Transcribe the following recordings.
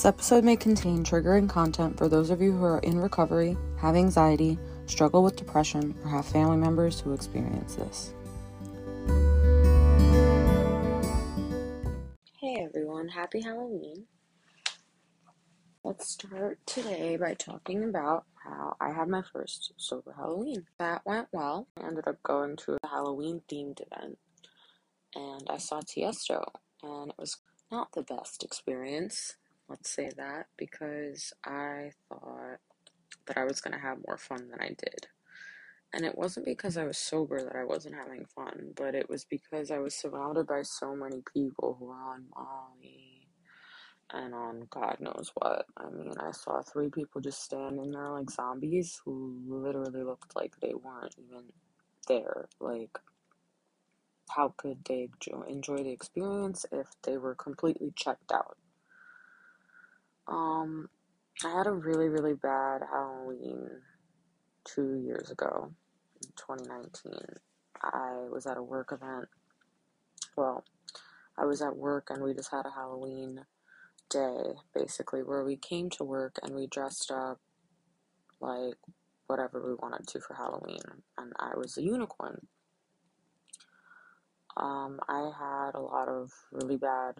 This episode may contain triggering content for those of you who are in recovery, have anxiety, struggle with depression, or have family members who experience this. Hey everyone, happy Halloween. Let's start today by talking about how I had my first sober Halloween. That went well. I ended up going to a Halloween themed event and I saw Tiesto, and it was not the best experience. Let's say that because I thought that I was going to have more fun than I did. And it wasn't because I was sober that I wasn't having fun, but it was because I was surrounded by so many people who were on Molly and on God knows what. I mean, I saw three people just standing there like zombies who literally looked like they weren't even there. Like, how could they enjoy the experience if they were completely checked out? Um, I had a really, really bad Halloween two years ago, in 2019. I was at a work event. Well, I was at work and we just had a Halloween day, basically, where we came to work and we dressed up like whatever we wanted to for Halloween. And I was a unicorn. Um, I had a lot of really bad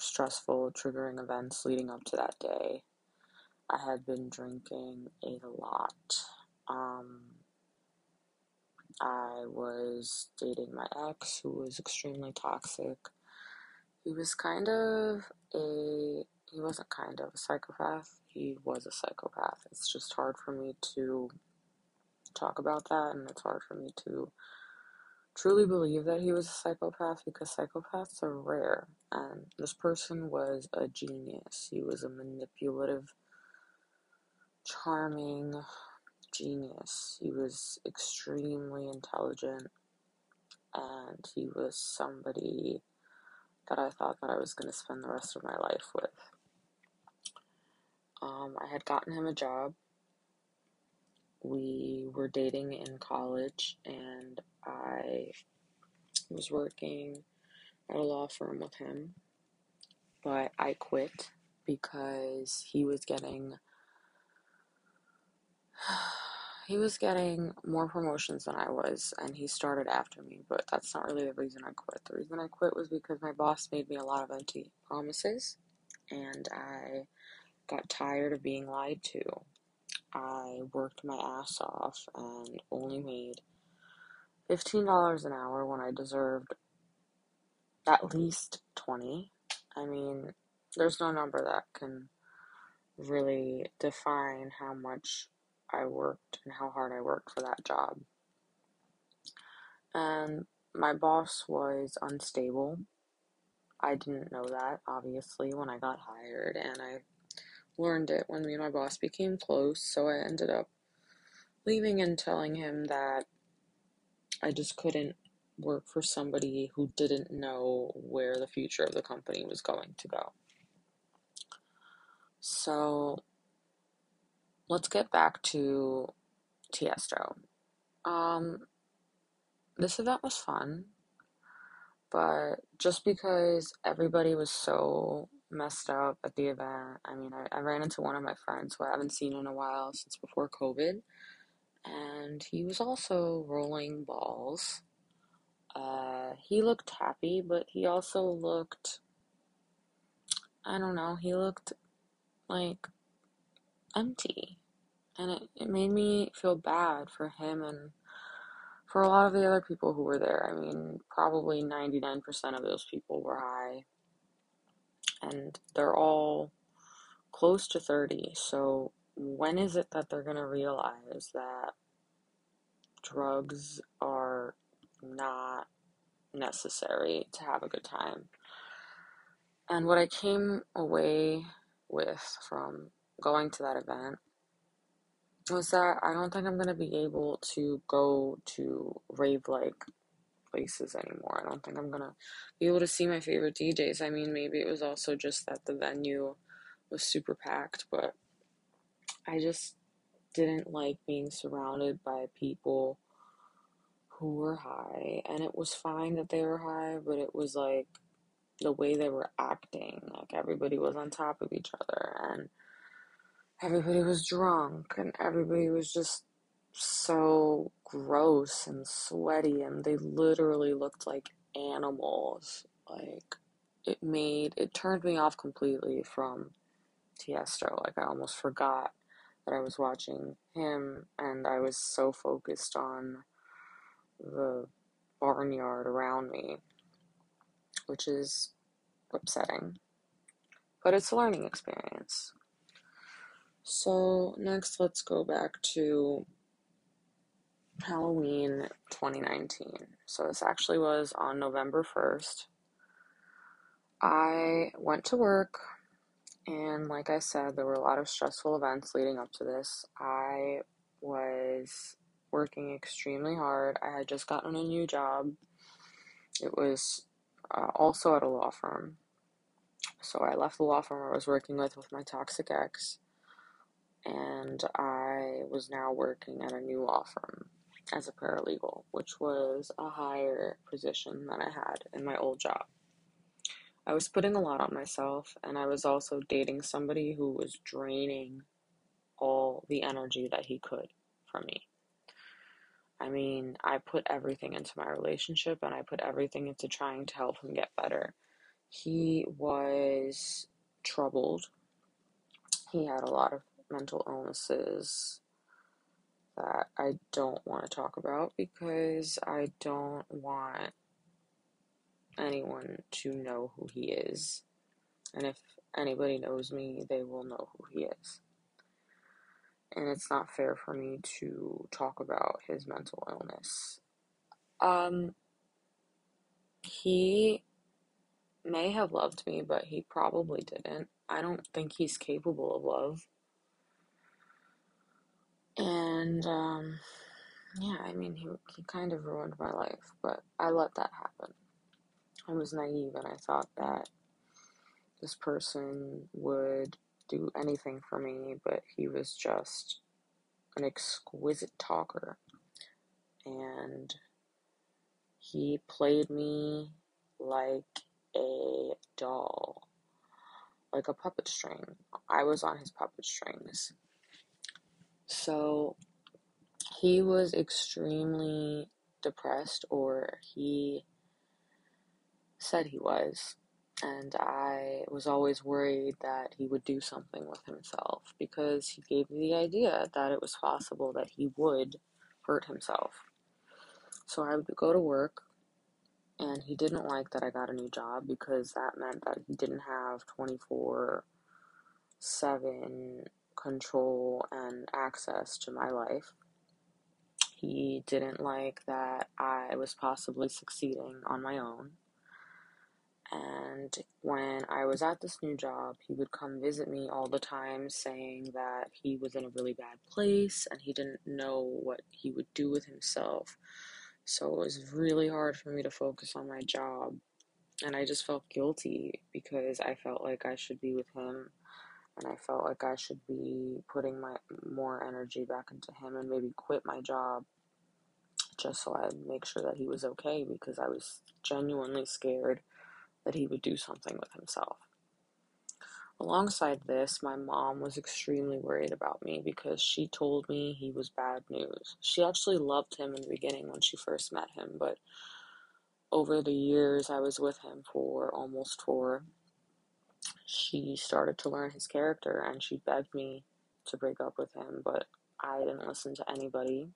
stressful, triggering events leading up to that day. I had been drinking a lot. Um, I was dating my ex, who was extremely toxic. He was kind of a, he wasn't kind of a psychopath, he was a psychopath. It's just hard for me to talk about that, and it's hard for me to truly believe that he was a psychopath because psychopaths are rare. And this person was a genius. He was a manipulative, charming genius. He was extremely intelligent. And he was somebody that I thought that I was going to spend the rest of my life with. Um, I had gotten him a job. We were dating in college, and I was working at a law firm with him, but I quit because he was getting he was getting more promotions than I was and he started after me, but that's not really the reason I quit. The reason I quit was because my boss made me a lot of empty promises and I got tired of being lied to. I worked my ass off and only made $15 an hour when I deserved at least 20. I mean, there's no number that can really define how much I worked and how hard I worked for that job. And my boss was unstable. I didn't know that, obviously, when I got hired, and I learned it when me and my boss became close, so I ended up leaving and telling him that I just couldn't work for somebody who didn't know where the future of the company was going to go. So let's get back to Tiesto. Um, this event was fun, but just because everybody was so messed up at the event, I mean, I, I ran into one of my friends who I haven't seen in a while since before COVID and he was also rolling balls. Uh, he looked happy, but he also looked, I don't know, he looked like empty. And it, it made me feel bad for him and for a lot of the other people who were there. I mean, probably 99% of those people were high. And they're all close to 30. So when is it that they're going to realize that drugs are not necessary to have a good time? And what I came away with from going to that event was that I don't think I'm going to be able to go to rave like places anymore. I don't think I'm to be able to see my favorite DJs. I mean, maybe it was also just that the venue was super packed, but I just didn't like being surrounded by people who were high. And it was fine that they were high, but it was like the way they were acting. Like everybody was on top of each other and everybody was drunk and everybody was just so gross and sweaty and they literally looked like animals. Like it made it turned me off completely from Tiesto. Like I almost forgot that I was watching him and I was so focused on the barnyard around me, which is upsetting. But it's a learning experience. So, next, let's go back to Halloween 2019. So, this actually was on November 1st. I went to work, and like I said, there were a lot of stressful events leading up to this. I was working extremely hard. I had just gotten a new job. It was uh, also at a law firm. So I left the law firm I was working with with my toxic ex, and I was now working at a new law firm as a paralegal, which was a higher position than I had in my old job. I was putting a lot on myself, and I was also dating somebody who was draining all the energy that he could from me. I mean, I put everything into my relationship and I put everything into trying to help him get better. He was troubled. He had a lot of mental illnesses that I don't want to talk about because I don't want anyone to know who he is. And if anybody knows me, they will know who he is and it's not fair for me to talk about his mental illness. Um, he may have loved me, but he probably didn't. I don't think he's capable of love. And, um, yeah, I mean, he, he kind of ruined my life, but I let that happen. I was naive and I thought that this person would do anything for me, but he was just an exquisite talker. And he played me like a doll, like a puppet string. I was on his puppet strings. So he was extremely depressed, or he said he was and I was always worried that he would do something with himself because he gave me the idea that it was possible that he would hurt himself. So I would go to work, and he didn't like that I got a new job because that meant that he didn't have 24 7 control and access to my life. He didn't like that I was possibly succeeding on my own and when I was at this new job, he would come visit me all the time saying that he was in a really bad place and he didn't know what he would do with himself. So it was really hard for me to focus on my job. And I just felt guilty because I felt like I should be with him and I felt like I should be putting my more energy back into him and maybe quit my job just so I'd make sure that he was okay because I was genuinely scared that he would do something with himself. Alongside this, my mom was extremely worried about me because she told me he was bad news. She actually loved him in the beginning when she first met him, but over the years I was with him for almost four, she started to learn his character and she begged me to break up with him, but I didn't listen to anybody.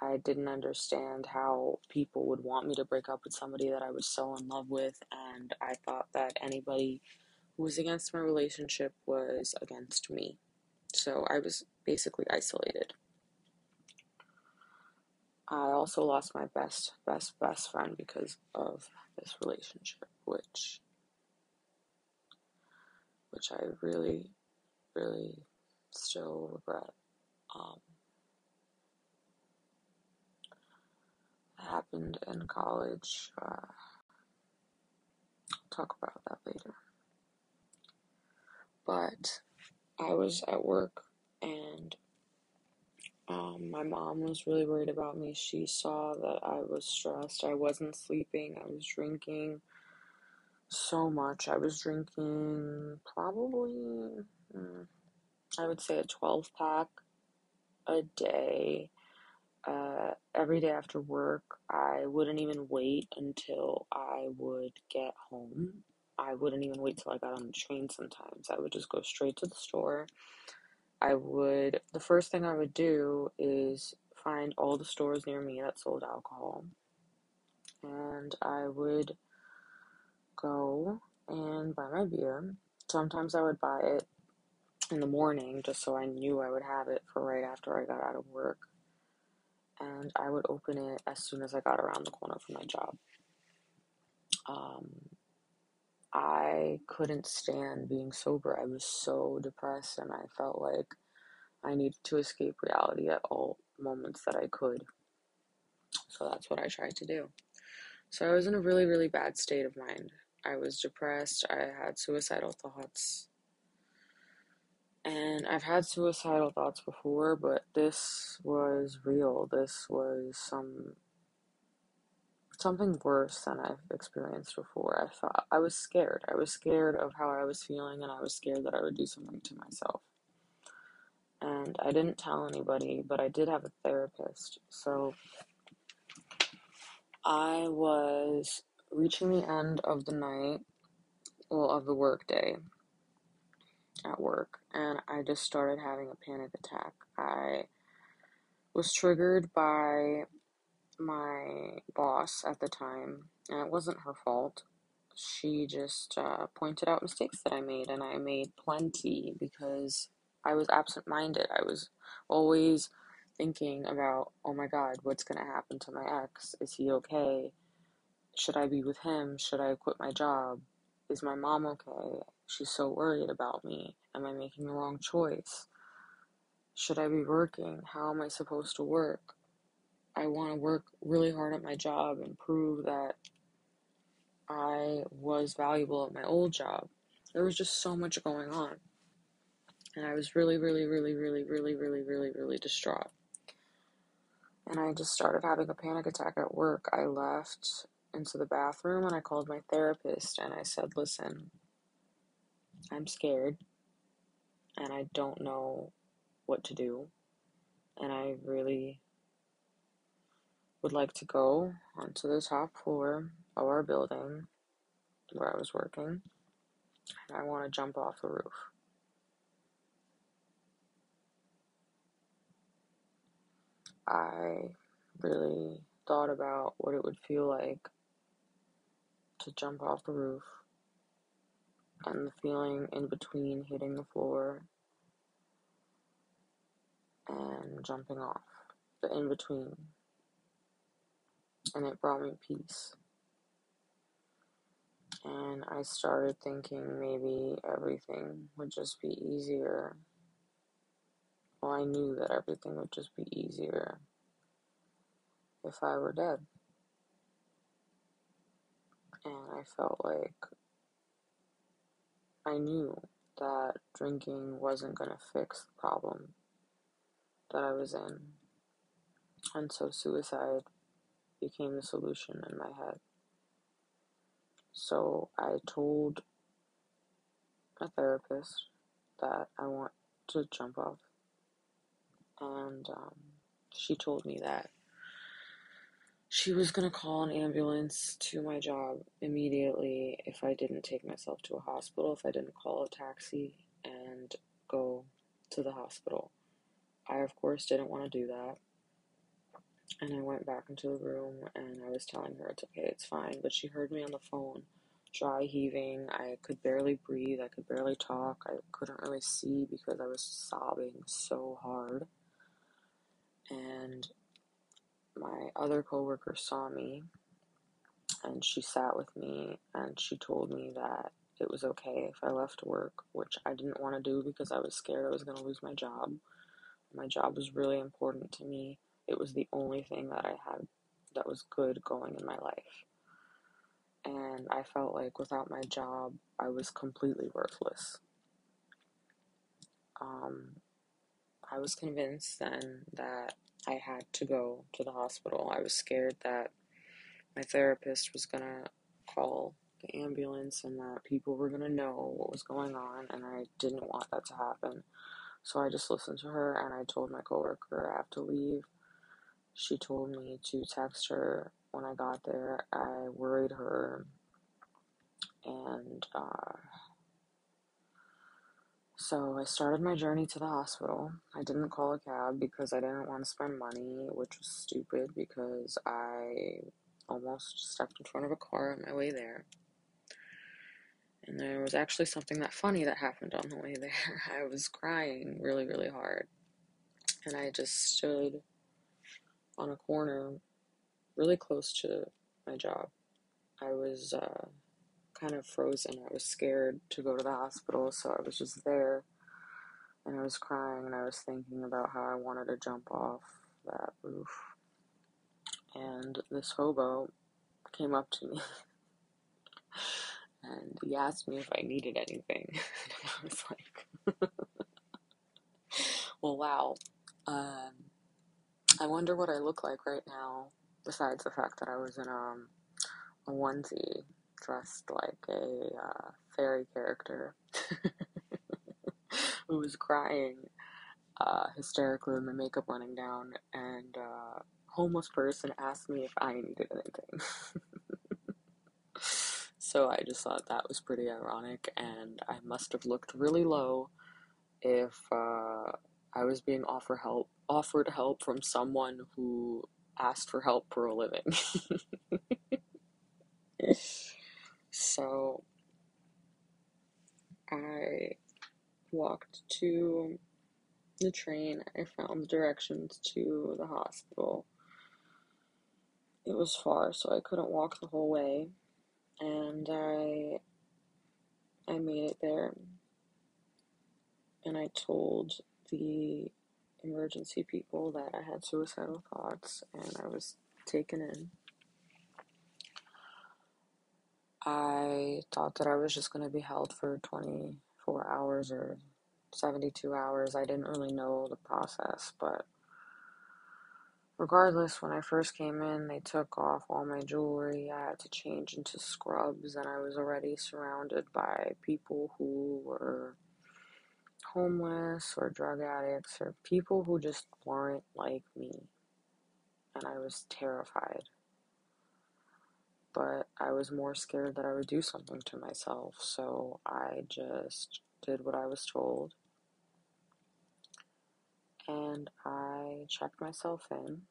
I didn't understand how people would want me to break up with somebody that I was so in love with, and I thought that anybody who was against my relationship was against me. So I was basically isolated. I also lost my best, best, best friend because of this relationship, which, which I really, really still regret. Um, happened in college. Uh, talk about that later. But I was at work and um, my mom was really worried about me. She saw that I was stressed. I wasn't sleeping. I was drinking. So much. I was drinking probably, mm, I would say, a 12 pack a day. Uh, every day after work, I wouldn't even wait until I would get home. I wouldn't even wait till I got on the train sometimes. I would just go straight to the store. I would, the first thing I would do is find all the stores near me that sold alcohol. And I would go and buy my beer. Sometimes I would buy it in the morning just so I knew I would have it for right after I got out of work. And I would open it as soon as I got around the corner from my job. Um, I couldn't stand being sober. I was so depressed and I felt like I needed to escape reality at all moments that I could. So that's what I tried to do. So I was in a really, really bad state of mind. I was depressed. I had suicidal thoughts. And I've had suicidal thoughts before, but this was real. This was some something worse than I've experienced before. I thought I was scared. I was scared of how I was feeling and I was scared that I would do something to myself. And I didn't tell anybody, but I did have a therapist. So I was reaching the end of the night, well, of the workday at work, and I just started having a panic attack. I was triggered by my boss at the time, and it wasn't her fault. She just uh, pointed out mistakes that I made, and I made plenty because I was absent minded. I was always thinking about, oh my god, what's going to happen to my ex? Is he okay? Should I be with him? Should I quit my job? Is my mom okay? She's so worried about me. Am I making the wrong choice? Should I be working? How am I supposed to work? I want to work really hard at my job and prove that I was valuable at my old job. There was just so much going on. And I was really, really, really, really, really, really, really, really distraught. And I just started having a panic attack at work. I left into the bathroom and I called my therapist and I said, Listen, I'm scared and I don't know what to do. And I really would like to go onto the top floor of our building where I was working. And I want to jump off the roof. I really thought about what it would feel like to jump off the roof and the feeling in between hitting the floor and jumping off. The in between. And it brought me peace. And I started thinking maybe everything would just be easier. Well, I knew that everything would just be easier if I were dead. And I felt like I knew that drinking wasn't going to fix the problem that I was in. And so suicide became the solution in my head. So I told a therapist that I want to jump off. And um, she told me that she was to call an ambulance to my job immediately if I didn't take myself to a hospital, if I didn't call a taxi and go to the hospital. I, of course, didn't want to do that. And I went back into the room and I was telling her it's okay, it's fine. But she heard me on the phone, dry heaving. I could barely breathe, I could barely talk, I couldn't really see because I was sobbing so hard. And my other coworker saw me and she sat with me and she told me that it was okay if I left work, which I didn't want to do because I was scared I was going to lose my job. My job was really important to me. It was the only thing that I had that was good going in my life. And I felt like without my job, I was completely worthless. Um, I was convinced then that I had to go to the hospital. I was scared that my therapist was going to call the ambulance and that people were gonna know what was going on, and I didn't want that to happen. So I just listened to her and I told my coworker I have to leave. She told me to text her when I got there. I worried her and uh, so I started my journey to the hospital. I didn't call a cab because I didn't want to spend money, which was stupid because I almost stepped in front of a car on my way there. And there was actually something that funny that happened on the way there. I was crying really, really hard. And I just stood on a corner really close to my job. I was uh, kind of frozen. I was scared to go to the hospital, so I was just there. And I was crying and I was thinking about how I wanted to jump off that roof. And this hobo came up to me and he asked me if I needed anything. and I was like, well, wow. Um, I wonder what I look like right now, besides the fact that I was in um, a onesie dressed like a uh, fairy character who was crying uh, hysterically with my makeup running down, and uh, homeless person asked me if I needed anything. So I just thought that was pretty ironic, and I must have looked really low if uh, I was being offer help, offered help from someone who asked for help for a living. so I walked to the train. I found the directions to the hospital. It was far, so I couldn't walk the whole way and I I made it there and I told the emergency people that I had suicidal thoughts and I was taken in. I thought that I was just going to be held for 24 hours or 72 hours. I didn't really know the process, but Regardless, when I first came in, they took off all my jewelry. I had to change into scrubs, and I was already surrounded by people who were homeless or drug addicts or people who just weren't like me. And I was terrified. But I was more scared that I would do something to myself, so I just did what I was told and I checked myself in.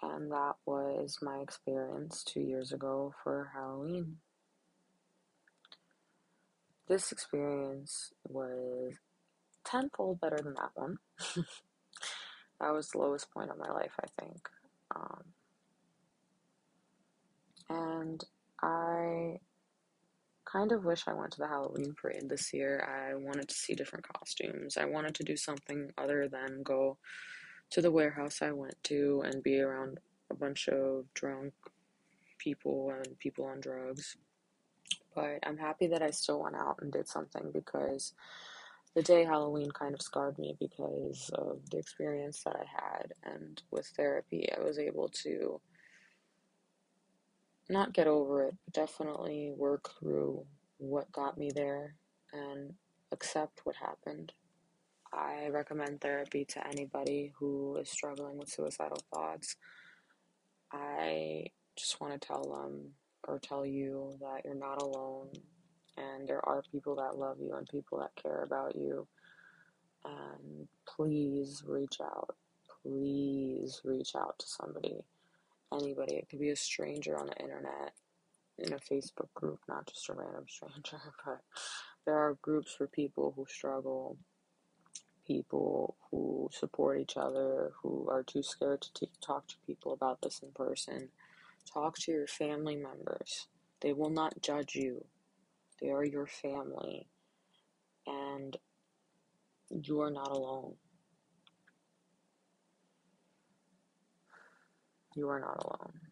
And that was my experience two years ago for Halloween. This experience was tenfold better than that one. that was the lowest point of my life, I think. Um, and I kind of wish I went to the Halloween parade this year. I wanted to see different costumes. I wanted to do something other than go to the warehouse I went to and be around a bunch of drunk people and people on drugs. But I'm happy that I still went out and did something because the day Halloween kind of scarred me because of the experience that I had. And with therapy, I was able to not get over it, but definitely work through what got me there and accept what happened. I recommend therapy to anybody who is struggling with suicidal thoughts. I just want to tell them or tell you that you're not alone and there are people that love you and people that care about you. And please reach out. Please reach out to somebody anybody. It could be a stranger on the internet, in a Facebook group, not just a random stranger, but there are groups for people who struggle, people who support each other, who are too scared to t- talk to people about this in person. Talk to your family members. They will not judge you. They are your family. And you are not alone. You are not alone.